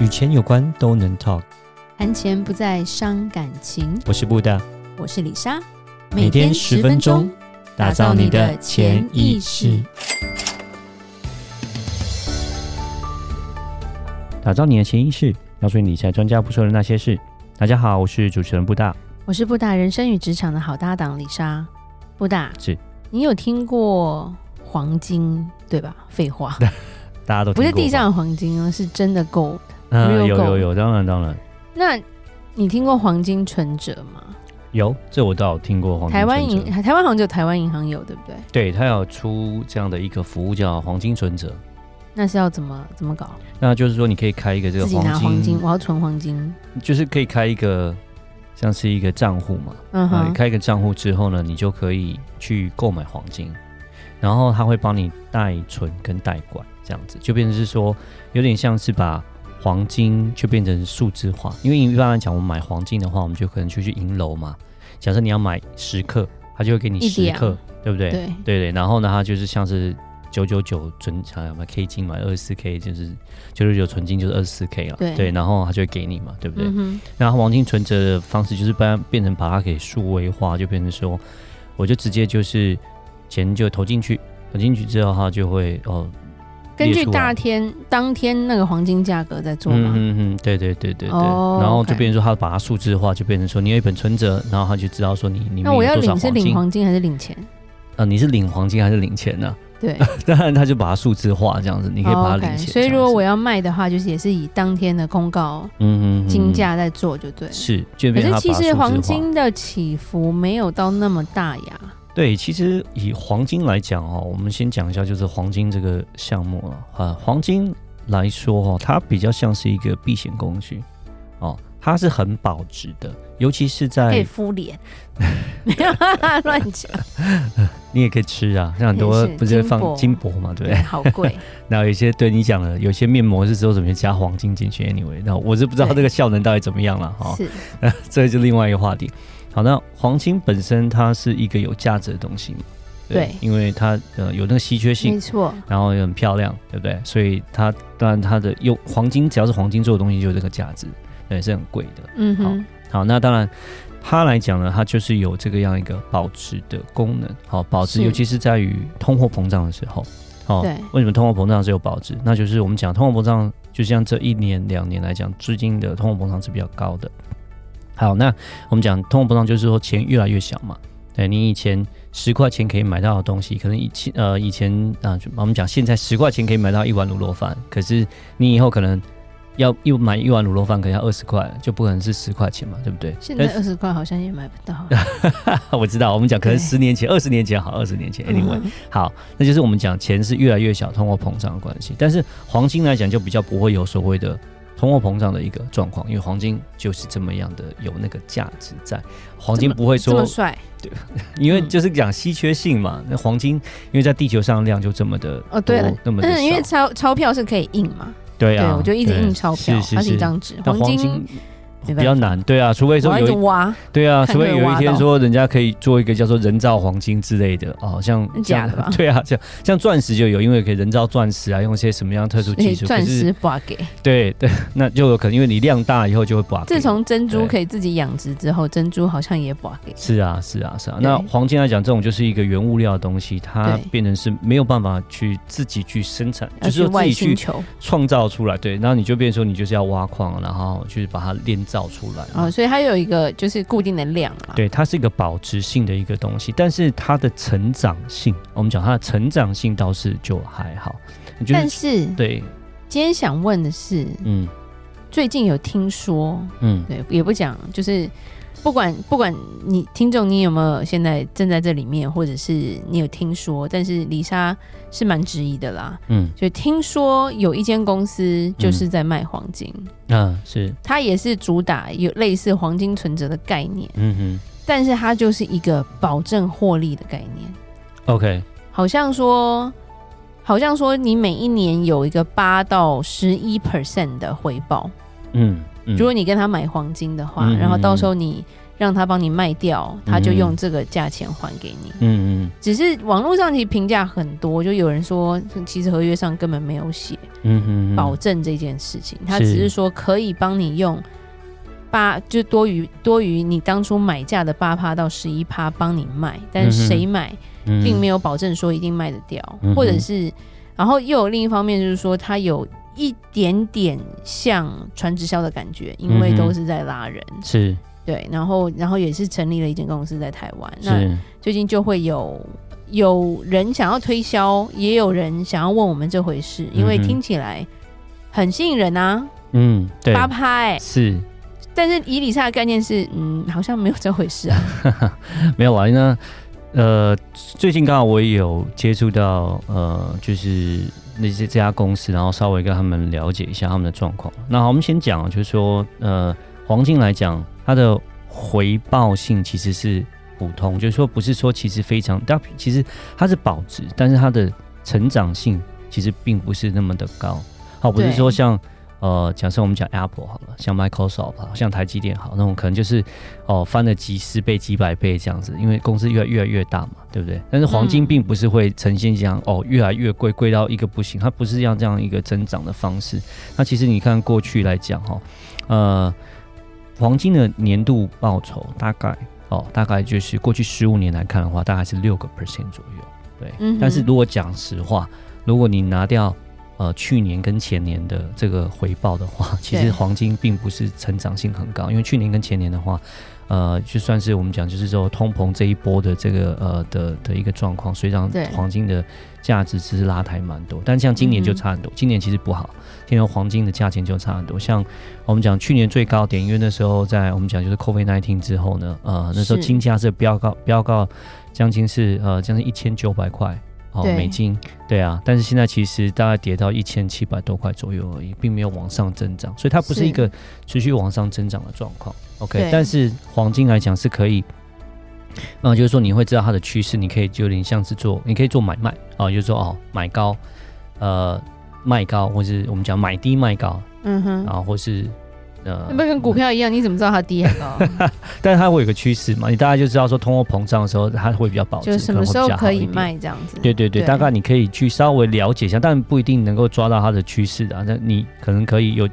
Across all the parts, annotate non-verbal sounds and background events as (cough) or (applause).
与钱有关都能 talk，谈钱不再伤感情。我是布大，我是李莎，每天十分钟，打造你的潜意识，打造你的潜意识，告诉你理财专家不说的那些事。大家好，我是主持人布大，我是布大人生与职场的好搭档李莎。布大是，你有听过黄金对吧？废话，(laughs) 大家都不是地上的黄金哦，是真的 gold。嗯，有有有，当然当然。那你听过黄金存折吗？有，这我倒有听过黄金。台湾银，台湾好像只有台湾银行有，对不对？对，它有出这样的一个服务叫黄金存折。那是要怎么怎么搞？那就是说，你可以开一个这个黄金，自己拿黄金，我要存黄金，就是可以开一个像是一个账户嘛。嗯哼。开一个账户之后呢，你就可以去购买黄金，然后他会帮你代存跟代管，这样子就变成是说，有点像是把。黄金就变成数字化，因为一般来讲，我们买黄金的话，我们就可能就去银楼嘛。假设你要买十克，他就会给你十克，对不对？对对对。然后呢，它就是像是九九九存，想买 K 金买二十四 K，就是九九九纯金就是二十四 K 了。对，对。然后他就会给你嘛，对不对？嗯、然后黄金存折的方式就是变变成把它给数位化，就变成说，我就直接就是钱就投进去，投进去之后它就会哦。根据大天当天那个黄金价格在做嘛？嗯嗯嗯，对对对对对。Oh, 然后就变成说，他把它数字化，就变成说，你有一本存折，然后他就知道说你你那我要领是领黄金还是领钱？呃，你是领黄金还是领钱呢、啊？(laughs) 对，(laughs) 当然他就把它数字化这样子，你可以把它领钱。Oh, okay. 所以如果我要卖的话，就是也是以当天的公告，嗯嗯，金价在做就对。是，可是其实黄金的起伏没有到那么大呀。对，其实以黄金来讲哦，我们先讲一下，就是黄金这个项目了啊。黄金来说哦，它比较像是一个避险工具哦，它是很保值的，尤其是在可以敷脸，(laughs) 乱讲。(laughs) 你也可以吃啊，像很多不是会放金箔嘛，对不对？好贵。(laughs) 然后有些对你讲的，有些面膜是之后怎么加黄金进去？Anyway，那我是不知道这个效能到底怎么样了哈。是，这就另外一个话题。好，那黄金本身它是一个有价值的东西嘛？对，对，因为它呃有那个稀缺性，没错，然后也很漂亮，对不对？所以它当然它的用黄金，只要是黄金做的东西，就有这个价值，对，是很贵的。嗯哼，好，好，那当然它来讲呢，它就是有这个样一个保值的功能。好，保值尤其是在于通货膨胀的时候。好，对，为什么通货膨胀是有保值？那就是我们讲通货膨胀，就像这一年两年来讲，最近的通货膨胀是比较高的。好，那我们讲通货膨胀，就是说钱越来越小嘛。对，你以前十块钱可以买到的东西，可能以前呃以前啊，我们讲现在十块钱可以买到一碗卤肉饭，可是你以后可能要又买一碗卤肉饭，可能要二十块，就不可能是十块钱嘛，对不对？现在二十块好像也买不到。(laughs) 我知道，我们讲可能十年前、二十年前好，二十年前，anyway，好，那就是我们讲钱是越来越小，通货膨胀的关系。但是黄金来讲，就比较不会有所谓的。通货膨胀的一个状况，因为黄金就是这么样的有那个价值在，黄金不会说这么帅，对，因为就是讲稀缺性嘛。那黄金因为在地球上量就这么的哦，对了，那么的，因为钞钞票是可以印嘛，对啊，我就一直印钞票，它是一张纸，黄金。比较难，对啊，除非说有挖，对啊，除非有一天说人家可以做一个叫做人造黄金之类的哦，像假的吧？(laughs) 对啊，像像钻石就有，因为可以人造钻石啊，用一些什么样特殊技术，钻石不给，对对，那就有可能因为你量大以后就会不给。自从珍珠可以自己养殖之后，珍珠好像也不给。是啊，是啊，是啊。那黄金来讲，这种就是一个原物料的东西，它变成是没有办法去自己去生产，就是自己去创造出来。对，然后你就变成说你就是要挖矿，然后去把它炼造出来啊。所以它有一个就是固定的量啊，对，它是一个保值性的一个东西，但是它的成长性，我们讲它的成长性倒是就还好。就是、但是对，今天想问的是，嗯，最近有听说，嗯，对，也不讲，就是。不管不管你听众你有没有现在正在这里面，或者是你有听说，但是李莎是蛮质疑的啦。嗯，就听说有一间公司就是在卖黄金。嗯，啊，是。它也是主打有类似黄金存折的概念。嗯哼。但是它就是一个保证获利的概念。OK。好像说，好像说你每一年有一个八到十一 percent 的回报。嗯。如果你跟他买黄金的话，嗯、然后到时候你让他帮你卖掉，他就用这个价钱还给你。嗯嗯。只是网络上其实评价很多，就有人说，其实合约上根本没有写，嗯保证这件事情，他只是说可以帮你用八，就多于多于你当初买价的八趴到十一趴帮你卖，但是谁买，并没有保证说一定卖得掉，或者是，然后又有另一方面就是说，他有一点点像传直销的感觉，因为都是在拉人，是。对，然后然后也是成立了一间公司在台湾。那最近就会有有人想要推销，也有人想要问我们这回事，因为听起来很吸引人啊。嗯，对，八拍欸，是。但是以理财的概念是，嗯，好像没有这回事啊。(laughs) 没有啊，那呃，最近刚好我也有接触到呃，就是那些这家公司，然后稍微跟他们了解一下他们的状况。那好，我们先讲，就是说呃，黄金来讲。它的回报性其实是普通，就是说不是说其实非常，但其实它是保值，但是它的成长性其实并不是那么的高。好，不是说像呃，假设我们讲 Apple 好了，像 Microsoft 好，像台积电好，那种可能就是哦、呃、翻了几十倍、几百倍这样子，因为公司越来越来越大嘛，对不对？但是黄金并不是会呈现这样哦，越来越贵，贵到一个不行，它不是像这样一个增长的方式。那其实你看过去来讲哈，呃。黄金的年度报酬大概哦，大概就是过去十五年来看的话，大概是六个 percent 左右。对，嗯、但是如果讲实话，如果你拿掉呃去年跟前年的这个回报的话，(laughs) 其实黄金并不是成长性很高，因为去年跟前年的话，呃，就算是我们讲就是说通膨这一波的这个呃的的一个状况，所以让黄金的价值其实拉抬蛮多。但像今年就差很多，嗯、今年其实不好。今年黄金的价钱就差很多，像我们讲去年最高点，因为那时候在我们讲就是 COVID nineteen 之后呢，呃，那时候金价是飙高，飙高将近是呃将近一千九百块哦美金，对啊，但是现在其实大概跌到一千七百多块左右而已，并没有往上增长，所以它不是一个持续往上增长的状况。OK，但是黄金来讲是可以，呃，就是说你会知道它的趋势，你可以就有点像是做，你可以做买卖啊、呃，就是说哦买高，呃。卖高，或是我们讲买低卖高，嗯哼，然后或是呃，不跟股票一样，你怎么知道它低还高？(laughs) 但是它会有个趋势嘛，你大概就知道说通货膨胀的时候，它会比较保值，就是什么时候可以卖这样子？对对对，对大概你可以去稍微了解一下，但不一定能够抓到它的趋势的。那你可能可以有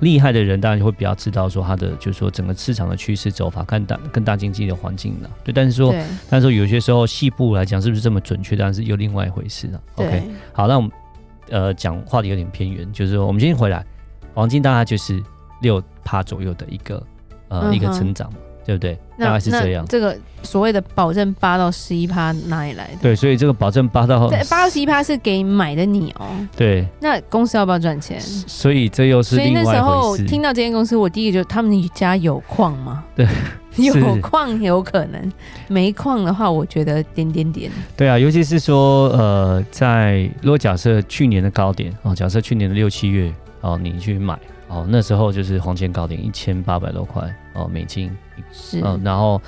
厉害的人，当然会比较知道说它的就是说整个市场的趋势走法，看大更大经济的环境了。对，但是说，但是说有些时候细部来讲是不是这么准确，当然是又另外一回事了。对 OK，好，那我们。呃，讲话题有点偏远，就是说，我们今天回来，黄金大概就是六趴左右的一个呃、嗯、一个成长，对不对？那大概是这样。这个所谓的保证八到十一趴哪里来的？对，所以这个保证八到八到十一趴是给买的你哦。对。那公司要不要赚钱？所以这又是另外一回事。所以那时候听到这间公司，我第一个就他们家有矿吗？对。(laughs) 有矿有可能，没矿的话，我觉得点点点。对啊，尤其是说，呃，在如果假设去年的高点哦，假设去年的六七月哦，你去买哦，那时候就是黄金高点一千八百多块哦美金，是，嗯，然后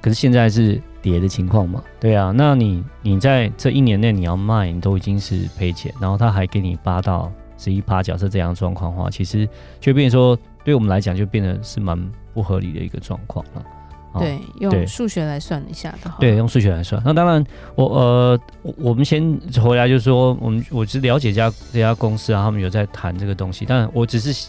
可是现在是跌的情况嘛？对啊，那你你在这一年内你要卖，你都已经是赔钱，然后他还给你八到十一趴，假设这样状况的话，其实就变成说，对我们来讲就变得是蛮。不合理的一个状况了，对，用数学来算一下的话，对，用数学来算。那当然我，我呃，我们先回来就是说，我们我是了解这家这家公司啊，他们有在谈这个东西，但我只是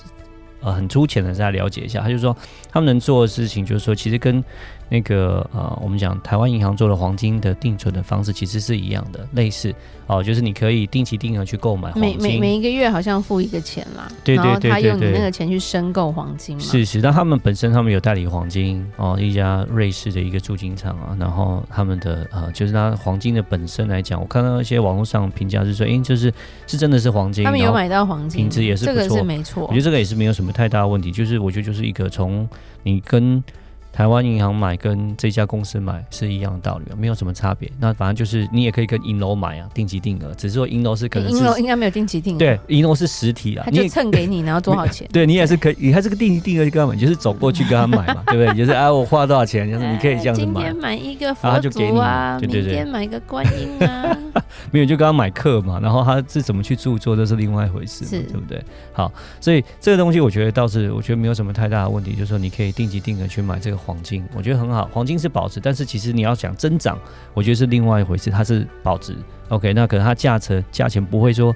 呃很粗浅的在了解一下。他就说，他们能做的事情就是说，其实跟。那个呃，我们讲台湾银行做的黄金的定存的方式其实是一样的，类似哦，就是你可以定期定额去购买黄金，每每每一个月好像付一个钱啦，对对对对，他用你那个钱去申购黄金嘛。是是，但他们本身他们有代理黄金哦，一家瑞士的一个铸金厂啊，然后他们的呃，就是拿黄金的本身来讲，我看到一些网络上评价是说，哎，就是是真的是黄金，他们有买到黄金，品质也是这个是没错，我觉得这个也是没有什么太大问题，就是我觉得就是一个从你跟。台湾银行买跟这家公司买是一样的道理，没有什么差别。那反正就是你也可以跟银楼买啊，定期定额。只是说银楼是可能银楼应该没有定期定额。对，银楼是实体啊，他就蹭给你，然后多少钱？(laughs) 对你也是可以，你还是个定期定额去跟他买，就是走过去跟他买嘛，(laughs) 对不对？就是啊，我花多少钱，就是你可以这样子买。今天买一个佛祖啊，对对对，明天买一个观音啊。(laughs) 没有就跟他买课嘛，然后他是怎么去著作，这是另外一回事，是对不对？好，所以这个东西我觉得倒是我觉得没有什么太大的问题，就是说你可以定期定额去买这个黄金，我觉得很好。黄金是保值，但是其实你要想增长，我觉得是另外一回事。它是保值，OK，那可能它价值价钱不会说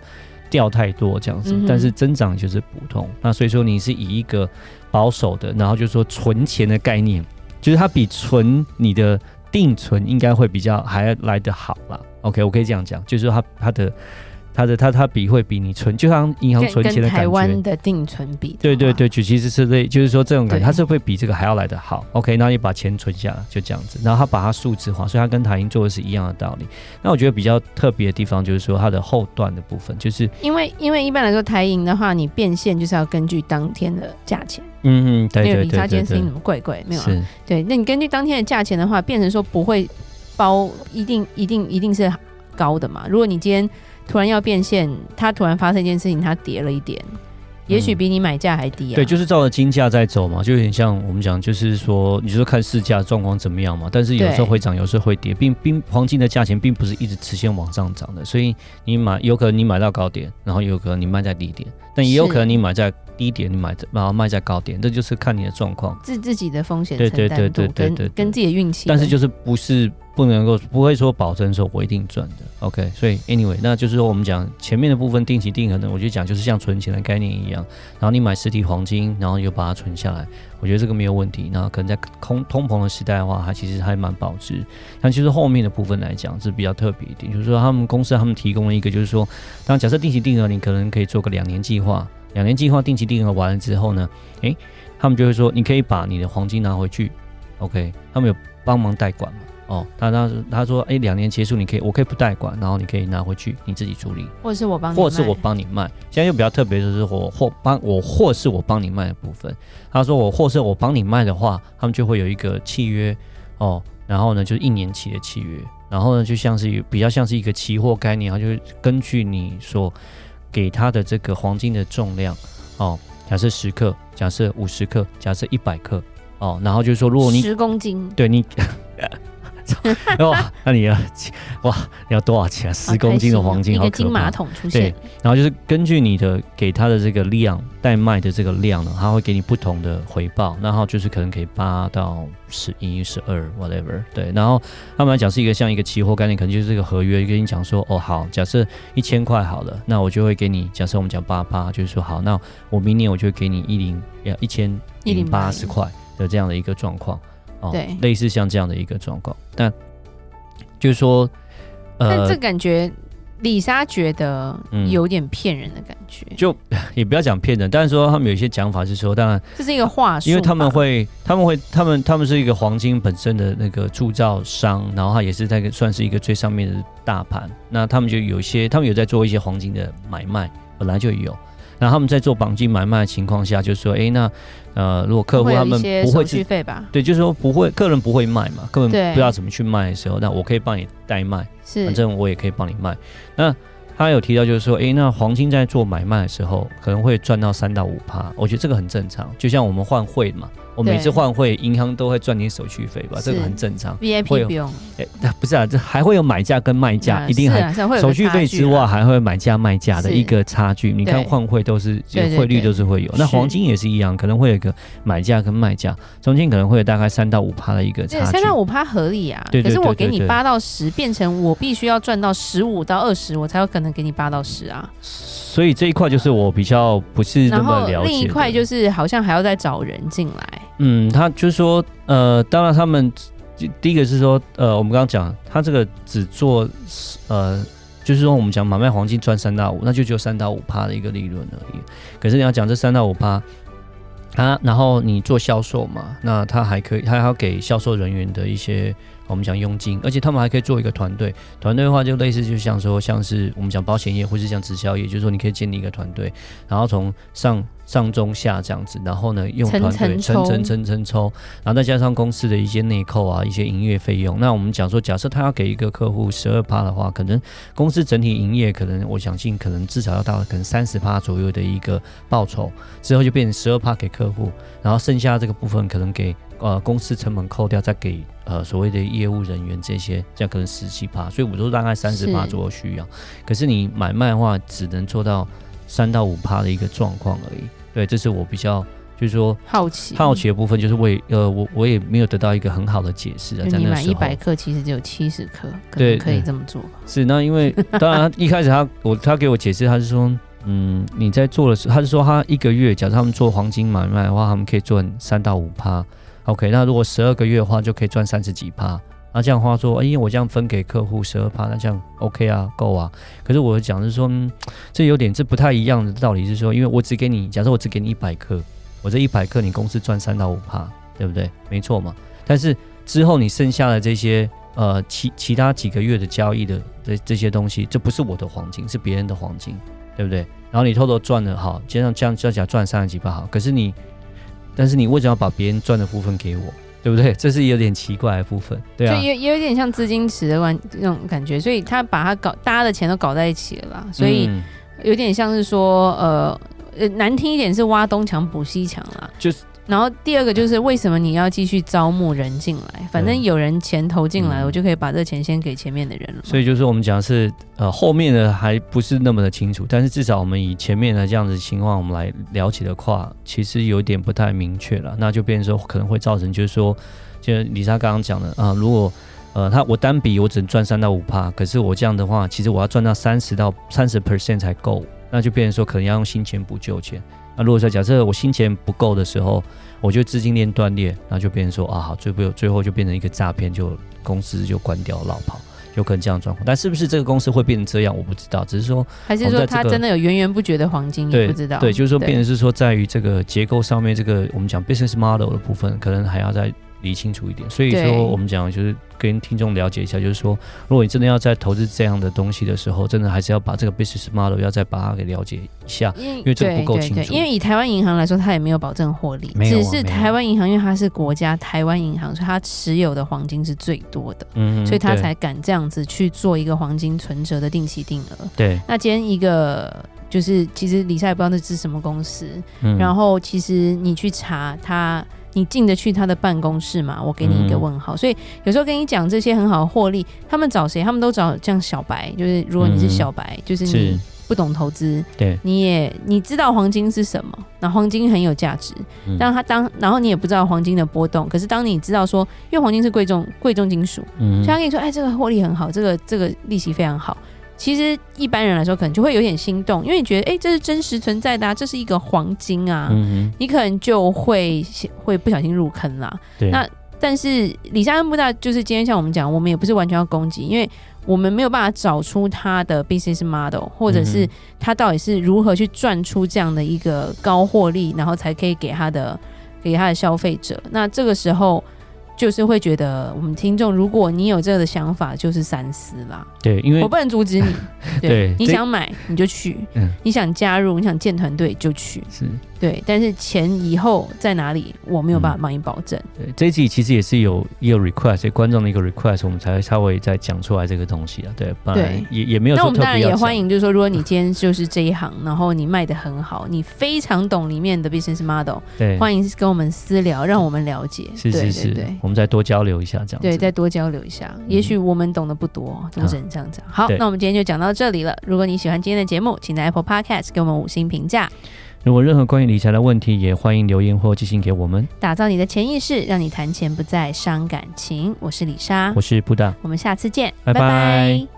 掉太多这样子，嗯、但是增长就是普通。那所以说你是以一个保守的，然后就是说存钱的概念，就是它比存你的定存应该会比较还来得好吧。OK，我可以这样讲，就是说它它的。它的它它比会比你存，就像银行存钱的感觉。台湾的定存比。对对对，就其实是类，就是说这种感觉，它是会比这个还要来的好。OK，那你把钱存下来，就这样子，然后它把它数字化，所以它跟台银做的是一样的道理。那我觉得比较特别的地方就是说它的后段的部分，就是因为因为一般来说台银的话，你变现就是要根据当天的价钱。嗯嗯，对对对对。没有理查监视怎么贵贵没有？啊。对，那你根据当天的价钱的话，变成说不会包一定一定一定是高的嘛？如果你今天。突然要变现，它突然发生一件事情，它跌了一点，也许比你买价还低啊。对，就是照着金价在走嘛，就有点像我们讲，就是说，你说看市价状况怎么样嘛。但是有时候会涨，有时候会跌，并并黄金的价钱并不是一直直线往上涨的，所以你买有可能你买到高点，然后有可能你卖在低点，但也有可能你买在低点，你买然后卖在高点，这就是看你的状况，自自己的风险承担度，对对对对对对，跟自己的运气。但是就是不是。不能够不会说保证说我一定赚的，OK，所以 anyway，那就是说我们讲前面的部分定期定额呢，我觉得讲就是像存钱的概念一样，然后你买实体黄金，然后你就把它存下来，我觉得这个没有问题。那可能在通通膨的时代的话，它其实还蛮保值。但其实后面的部分来讲是比较特别一点，就是说他们公司他们提供了一个，就是说，当假设定期定额，你可能可以做个两年计划，两年计划定期定额完了之后呢，诶，他们就会说你可以把你的黄金拿回去，OK，他们有帮忙代管嘛。哦，他他他说，哎、欸，两年结束，你可以，我可以不代管，然后你可以拿回去，你自己处理，或者是我帮你，或者是我帮你卖。现在又比较特别的是，我或帮我，或是我帮你卖的部分。他说我或是我帮你卖的话，他们就会有一个契约哦，然后呢就是一年期的契约，然后呢就像是比较像是一个期货概念，然后就是根据你所给他的这个黄金的重量哦，假设十克，假设五十克，假设一百克哦，然后就是说如果你十公斤，对你。(laughs) 哇，那你要哇，你要多少钱？十公斤的黄金，好可怕！金马桶出现。对，然后就是根据你的给他的这个量，代卖的这个量呢，他会给你不同的回报。然后就是可能可以八到十一、十二，whatever。对，然后他们来讲是一个像一个期货概念，可能就是这个合约跟你讲说，哦，好，假设一千块好了，那我就会给你，假设我们讲八八，就是说好，那我明年我就会给你一零要一千零八十块的这样的一个状况。对，类似像这样的一个状况，但就是说，呃，但这感觉李莎觉得有点骗人的感觉，嗯、就 (laughs) 也不要讲骗人，但是说他们有一些讲法是说，当然这是一个话术，因为他们会，他们会，他们他们是一个黄金本身的那个铸造商，然后他也是在算是一个最上面的大盘，那他们就有些，他们有在做一些黄金的买卖，本来就有。那他们在做绑金买卖的情况下，就是说，哎，那呃，如果客户他们不会去费吧？对，就是说不会，客人不会卖嘛，根本不知道怎么去卖的时候，那我可以帮你代卖，是，反正我也可以帮你卖。那他有提到就是说，哎，那黄金在做买卖的时候，可能会赚到三到五趴，我觉得这个很正常，就像我们换汇嘛。我每次换汇，银行都会赚点手续费吧，这个很正常。VIP 不用，哎，不是啊，这还会有买价跟卖价，一定还手续费之外，还会买价卖价的一个差距。你看换汇都是汇率都是会有，那黄金也是一样，可能会有一个买价跟卖价，中间可能会有大概三到五趴的一个差距。三到五趴合理啊，可是我给你八到十，变成我必须要赚到十五到二十，我才有可能给你八到十啊。所以这一块就是我比较不是那么了解。另一块就是好像还要再找人进来。嗯，他就是说，呃，当然他们第一个是说，呃，我们刚刚讲他这个只做，呃，就是说我们讲买卖黄金赚三到五，那就只有三到五趴的一个利润而已。可是你要讲这三到五趴，他然后你做销售嘛，那他还可以，他还要给销售人员的一些。我们讲佣金，而且他们还可以做一个团队。团队的话，就类似就像说，像是我们讲保险业，或是像直销业，就是说你可以建立一个团队，然后从上上中下这样子，然后呢用团队层层层层抽，然后再加上公司的一些内扣啊，一些营业费用。那我们讲说，假设他要给一个客户十二趴的话，可能公司整体营业可能我相信可能至少要到可能三十趴左右的一个报酬，之后就变成十二趴给客户，然后剩下这个部分可能给。呃，公司成本扣掉，再给呃所谓的业务人员这些，这样可能十七趴，所以我都大概三十趴左右需要。可是你买卖的话，只能做到三到五趴的一个状况而已。对，这是我比较。就是说好奇好奇的部分，就是我也呃我我也没有得到一个很好的解释啊。你买一百克，其实只有七十克，对，可以这么做。是那因为当然一开始他我他给我解释，他是说嗯你在做的时候，他是说他一个月，假设他们做黄金买卖的话，他们可以赚三到五趴。OK，那如果十二个月的话，就可以赚三十几趴。那这样话说，哎，因为我这样分给客户十二趴，那这样 OK 啊，够啊。可是我讲是说，这有点这不太一样的道理是说，因为我只给你，假设我只给你一百克，我这一百克你公司赚三到五趴，对不对？没错嘛。但是之后你剩下的这些呃其其他几个月的交易的这这些东西，这不是我的黄金，是别人的黄金，对不对？然后你偷偷赚了好，加上这样这样讲赚三十几趴好，可是你，但是你为什么要把别人赚的部分给我？对不对？这是有点奇怪的部分，对啊，也也有点像资金池的关那种感觉，所以他把他搞大家的钱都搞在一起了啦，所以有点像是说，呃呃，难听一点是挖东墙补西墙啦，就是。然后第二个就是为什么你要继续招募人进来？反正有人钱投进来，我就可以把这个钱先给前面的人了。所以就是我们讲的是，呃，后面的还不是那么的清楚，但是至少我们以前面的这样子情况，我们来了解的话，其实有点不太明确了。那就变成说可能会造成，就是说，就李莎刚刚讲的啊、呃，如果呃他我单笔我只能赚三到五趴，可是我这样的话，其实我要赚到三十到三十 percent 才够，那就变成说可能要用新钱补旧钱。那如果说假设我新钱不够的时候，我就资金链断裂，然后就变成说啊好，最后最后就变成一个诈骗，就公司就关掉落跑，有可能这样状况。但是不是这个公司会变成这样，我不知道。只是说，还是说它真的有源源不绝的黄金，也不知道。对，就是说变成是说，在于这个结构上面，这个我们讲 business model 的部分，可能还要再理清楚一点。所以说，我们讲就是。跟听众了解一下，就是说，如果你真的要在投资这样的东西的时候，真的还是要把这个 business model 要再把它给了解一下，因为这个不够清楚。因为以台湾银行来说，它也没有保证获利，啊、只是台湾银行，因为它是国家台湾银行，所以它持有的黄金是最多的，嗯，所以它才敢这样子去做一个黄金存折的定期定额。对，那今天一个就是，其实李莎也不知道那是什么公司，嗯、然后其实你去查它。你进得去他的办公室吗？我给你一个问号。嗯、所以有时候跟你讲这些很好的获利，他们找谁？他们都找这样小白，就是如果你是小白，嗯、就是你不懂投资，对，你也你知道黄金是什么，那黄金很有价值，但他当然后你也不知道黄金的波动，可是当你知道说，因为黄金是贵重贵重金属，嗯，所以他跟你说，哎，这个获利很好，这个这个利息非常好。其实一般人来说，可能就会有点心动，因为你觉得，哎，这是真实存在的啊，这是一个黄金啊，嗯、你可能就会会不小心入坑啦。对。那但是李莎恩布大，就是今天像我们讲，我们也不是完全要攻击，因为我们没有办法找出他的 business model，或者是他到底是如何去赚出这样的一个高获利，然后才可以给他的给他的消费者。那这个时候。就是会觉得我们听众，如果你有这个的想法，就是三思啦。对，因为我不能阻止你。(laughs) 对，对你想买你就去，嗯，你想加入，你想建团队就去。是。对，但是钱以后在哪里，我没有办法帮你保证。嗯、对，这一集其实也是有一个 request，观众的一个 request，我们才会稍微再讲出来这个东西啊。对，本来也也没有。那我们当然也欢迎，就是说，如果你 (laughs) 今天就是这一行，然后你卖的很好，你非常懂里面的 business model，对，欢迎跟我们私聊，让我们了解。是是是，对，对，对，我们再多交流一下，这样。对，再多交流一下，也许我们懂得不多，就只能这样讲。好，那我们今天就讲到这里了。如果你喜欢今天的节目，请在 Apple Podcast 给我们五星评价。如果任何关于理财的问题，也欢迎留言或寄信给我们。打造你的潜意识，让你谈钱不再伤感情。我是李莎，我是布达，我们下次见，拜拜。拜拜。